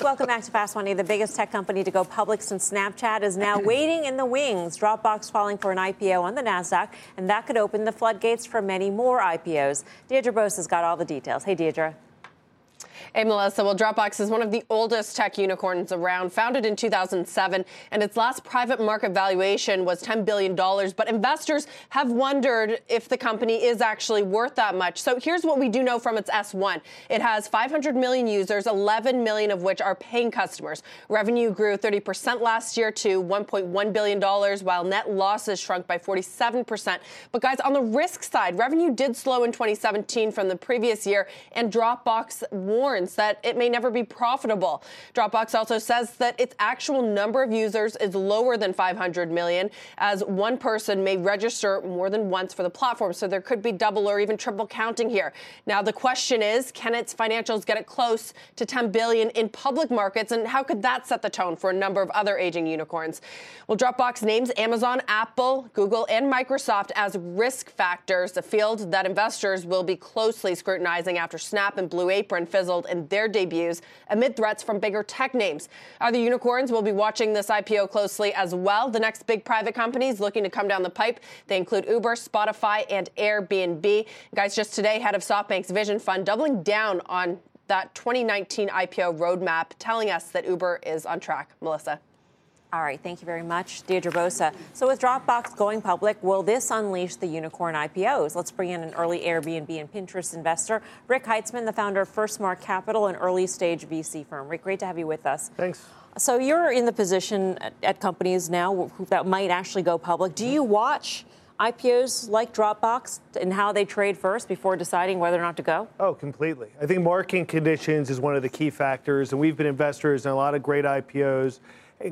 Speaker 1: Welcome back to Fast Money. The biggest tech company to go public since Snapchat is now waiting in the wings. Dropbox filing for an IPO on the NASDAQ, and that could open the floodgates for many more IPOs. Deirdre Bosa has got all the details. Hey, Deirdre.
Speaker 15: Hey, Melissa. Well, Dropbox is one of the oldest tech unicorns around, founded in 2007, and its last private market valuation was $10 billion. But investors have wondered if the company is actually worth that much. So here's what we do know from its S1 it has 500 million users, 11 million of which are paying customers. Revenue grew 30% last year to $1.1 billion, while net losses shrunk by 47%. But, guys, on the risk side, revenue did slow in 2017 from the previous year, and Dropbox warns that it may never be profitable. Dropbox also says that its actual number of users is lower than 500 million, as one person may register more than once for the platform. So there could be double or even triple counting here. Now the question is, can its financials get it close to 10 billion in public markets, and how could that set the tone for a number of other aging unicorns? Well, Dropbox names Amazon, Apple, Google, and Microsoft as risk factors, a field that investors will be closely scrutinizing after Snap and Blue Apron fizzled struggled in their debuts amid threats from bigger tech names. Other unicorns will be watching this IPO closely as well. The next big private companies looking to come down the pipe, they include Uber, Spotify, and Airbnb. Guys, just today, head of SoftBank's Vision Fund doubling down on that 2019 IPO roadmap, telling us that Uber is on track. Melissa.
Speaker 1: All right, thank you very much, Deirdre Bosa. So, with Dropbox going public, will this unleash the unicorn IPOs? Let's bring in an early Airbnb and Pinterest investor, Rick Heitzmann, the founder of FirstMark Capital, an early stage VC firm. Rick, great to have you with us.
Speaker 6: Thanks.
Speaker 1: So, you're in the position at, at companies now that might actually go public. Do you watch? IPOs like Dropbox and how they trade first before deciding whether or not to go?
Speaker 16: Oh, completely. I think market conditions is one of the key factors, and we've been investors in a lot of great IPOs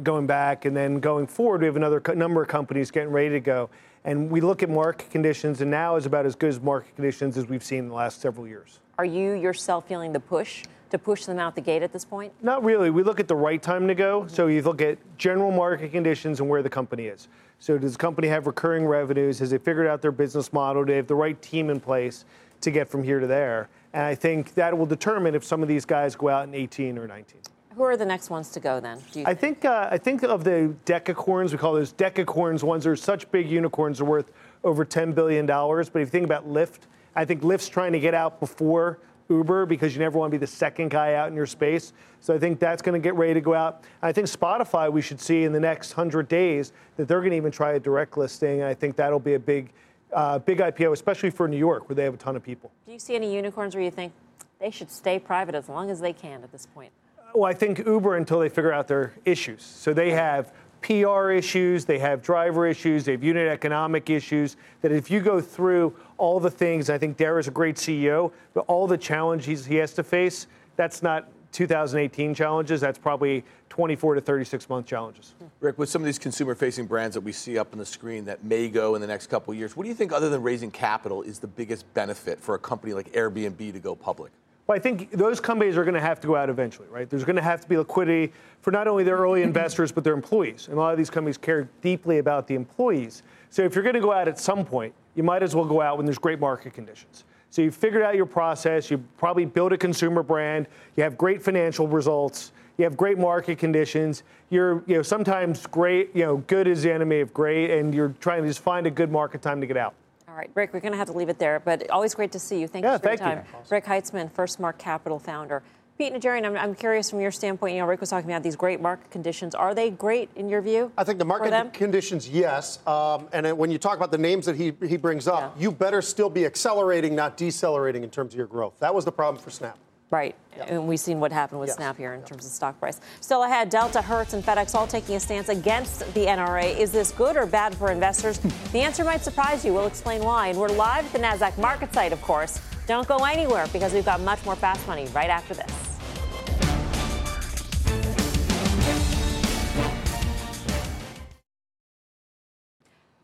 Speaker 16: going back, and then going forward, we have another number of companies getting ready to go. And we look at market conditions, and now is about as good as market conditions as we've seen in the last several years.
Speaker 1: Are you yourself feeling the push to push them out the gate at this point?
Speaker 16: Not really. We look at the right time to go. So you look at general market conditions and where the company is. So does the company have recurring revenues? Has it figured out their business model? Do they have the right team in place to get from here to there? And I think that will determine if some of these guys go out in 18 or 19.
Speaker 1: Who are the next ones to go then?
Speaker 16: I think uh, I think of the decacorns. We call those decacorns. Ones are such big unicorns are worth over 10 billion dollars. But if you think about Lyft, I think Lyft's trying to get out before Uber because you never want to be the second guy out in your space. So I think that's going to get ready to go out. I think Spotify we should see in the next hundred days that they're going to even try a direct listing. And I think that'll be a big, uh, big IPO, especially for New York where they have a ton of people.
Speaker 1: Do you see any unicorns where you think they should stay private as long as they can at this point?
Speaker 16: Well, I think Uber until they figure out their issues. So they have PR issues, they have driver issues, they have unit economic issues. That if you go through all the things, I think Dara is a great CEO, but all the challenges he has to face, that's not 2018 challenges. That's probably 24 to 36 month challenges.
Speaker 5: Rick, with some of these consumer facing brands that we see up on the screen that may go in the next couple years, what do you think, other than raising capital, is the biggest benefit for a company like Airbnb to go public?
Speaker 16: Well, I think those companies are going to have to go out eventually, right? There's going to have to be liquidity for not only their early investors, but their employees. And a lot of these companies care deeply about the employees. So if you're going to go out at some point, you might as well go out when there's great market conditions. So you've figured out your process, you probably build a consumer brand, you have great financial results, you have great market conditions. You're, you know, sometimes great, you know, good is the enemy of great, and you're trying to just find a good market time to get out.
Speaker 1: All right, Rick, we're going to have to leave it there, but always great to see you. Thank
Speaker 16: yeah,
Speaker 1: you for
Speaker 16: thank
Speaker 1: your time.
Speaker 16: You.
Speaker 1: Rick Heitzmann, First Mark Capital founder. Pete Najarian, I'm, I'm, curious from your standpoint. You know, Rick was talking about these great market conditions. Are they great in your view?
Speaker 6: I think the market conditions, yes. Um, and when you talk about the names that he, he brings up, yeah. you better still be accelerating, not decelerating in terms of your growth. That was the problem for Snap.
Speaker 1: Right. Yep. And we've seen what happened with yes. Snap here in yep. terms of stock price. Still ahead, Delta, Hertz, and FedEx all taking a stance against the NRA. Is this good or bad for investors? the answer might surprise you. We'll explain why. And we're live at the NASDAQ market site, of course. Don't go anywhere because we've got much more fast money right after this.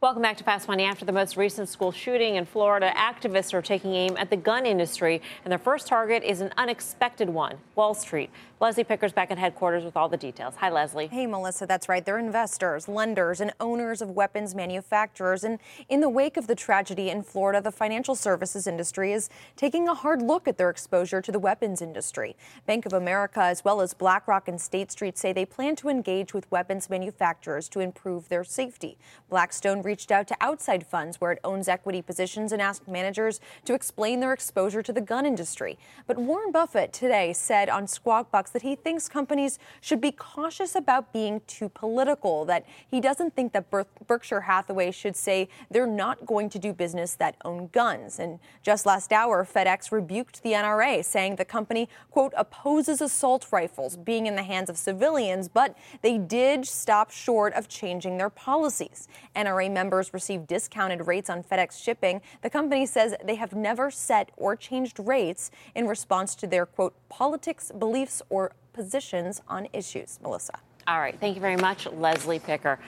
Speaker 1: Welcome back to Fast Money. After the most recent school shooting in Florida, activists are taking aim at the gun industry, and their first target is an unexpected one Wall Street. Leslie Picker's back at headquarters with all the details. Hi, Leslie.
Speaker 17: Hey, Melissa, that's right. They're investors, lenders, and owners of weapons manufacturers. And in the wake of the tragedy in Florida, the financial services industry is taking a hard look at their exposure to the weapons industry. Bank of America, as well as BlackRock and State Street, say they plan to engage with weapons manufacturers to improve their safety. Blackstone reached out to outside funds where it owns equity positions and asked managers to explain their exposure to the gun industry. But Warren Buffett today said on Squawk Box that he thinks companies should be cautious about being too political, that he doesn't think that Berkshire Hathaway should say they're not going to do business that own guns. And just last hour, FedEx rebuked the NRA, saying the company, quote, opposes assault rifles being in the hands of civilians, but they did stop short of changing their policies. NRA members receive discounted rates on FedEx shipping. The company says they have never set or changed rates in response to their, quote, politics, beliefs, or positions on issues. Melissa.
Speaker 1: All right. Thank you very much, Leslie Picker.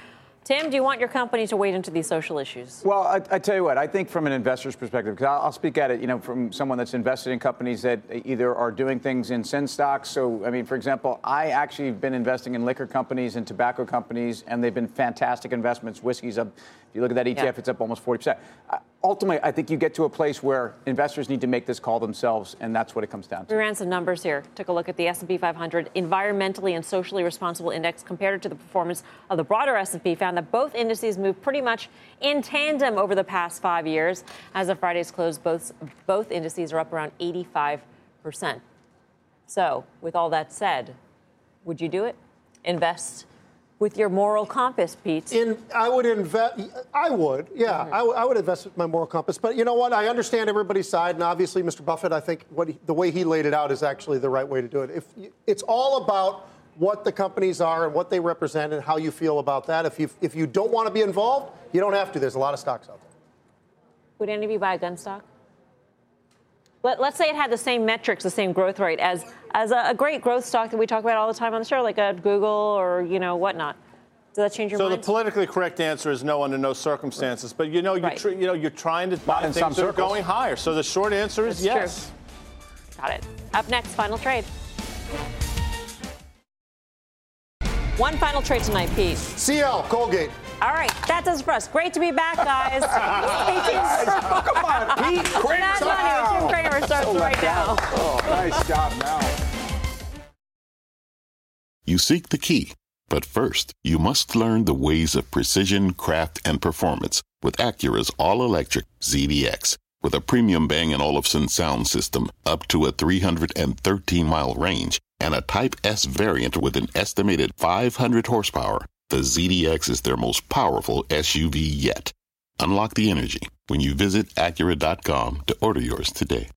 Speaker 1: Tim, do you want your company to wade into these social issues?
Speaker 4: Well, I, I tell you what, I think from an investor's perspective, because I'll, I'll, speak at it, you know, from someone that's invested in companies that either are doing things in sin stocks. So, I mean, for example, I actually have been investing in liquor companies and tobacco companies, and they've been fantastic investments. Whiskey's up. If you look at that ETF, yeah. it's up almost 40%. Uh, ultimately, I think you get to a place where investors need to make this call themselves, and that's what it comes down to.
Speaker 1: We ran some numbers here. Took a look at the S&P 500 environmentally and socially responsible index compared to the performance of the broader S&P. Found that both indices moved pretty much in tandem over the past five years. As of Friday's close, both both indices are up around 85 percent. So, with all that said, would you do it? Invest with your moral compass, Pete?
Speaker 6: In, I would invest. I would, yeah. Mm-hmm. I, w- I would invest with my moral compass. But you know what? I understand everybody's side, and obviously, Mr. Buffett. I think what he, the way he laid it out is actually the right way to do it. If it's all about what the companies are and what they represent and how you feel about that. If you if you don't want to be involved, you don't have to. There's a lot of stocks out there.
Speaker 1: Would any of you buy a gun stock? Let, us say it had the same metrics, the same growth rate as as a, a, great growth stock that we talk about all the time on the show, like a Google or you know whatnot. Does that change your
Speaker 3: so
Speaker 1: mind?
Speaker 3: So the politically correct answer is no under no circumstances. Right. But you know, you're right. tr- you know, you're trying to buy things that are going higher. So the short answer is
Speaker 1: That's yes. True. Got it. Up next, final trade. One final trade tonight, Pete.
Speaker 6: CL Colgate.
Speaker 1: All right, that does it for us. Great to be back, guys.
Speaker 4: Come on, Pete. Great
Speaker 1: Mad Money with Jim Cramer starts oh, right now.
Speaker 4: Oh, nice job, now.
Speaker 18: You seek the key, but first, you must learn the ways of precision, craft, and performance with Acura's all-electric ZDX. With a premium Bang & Olufsen sound system up to a 313-mile range and a Type S variant with an estimated 500 horsepower, the ZDX is their most powerful SUV yet. Unlock the energy when you visit Acura.com to order yours today.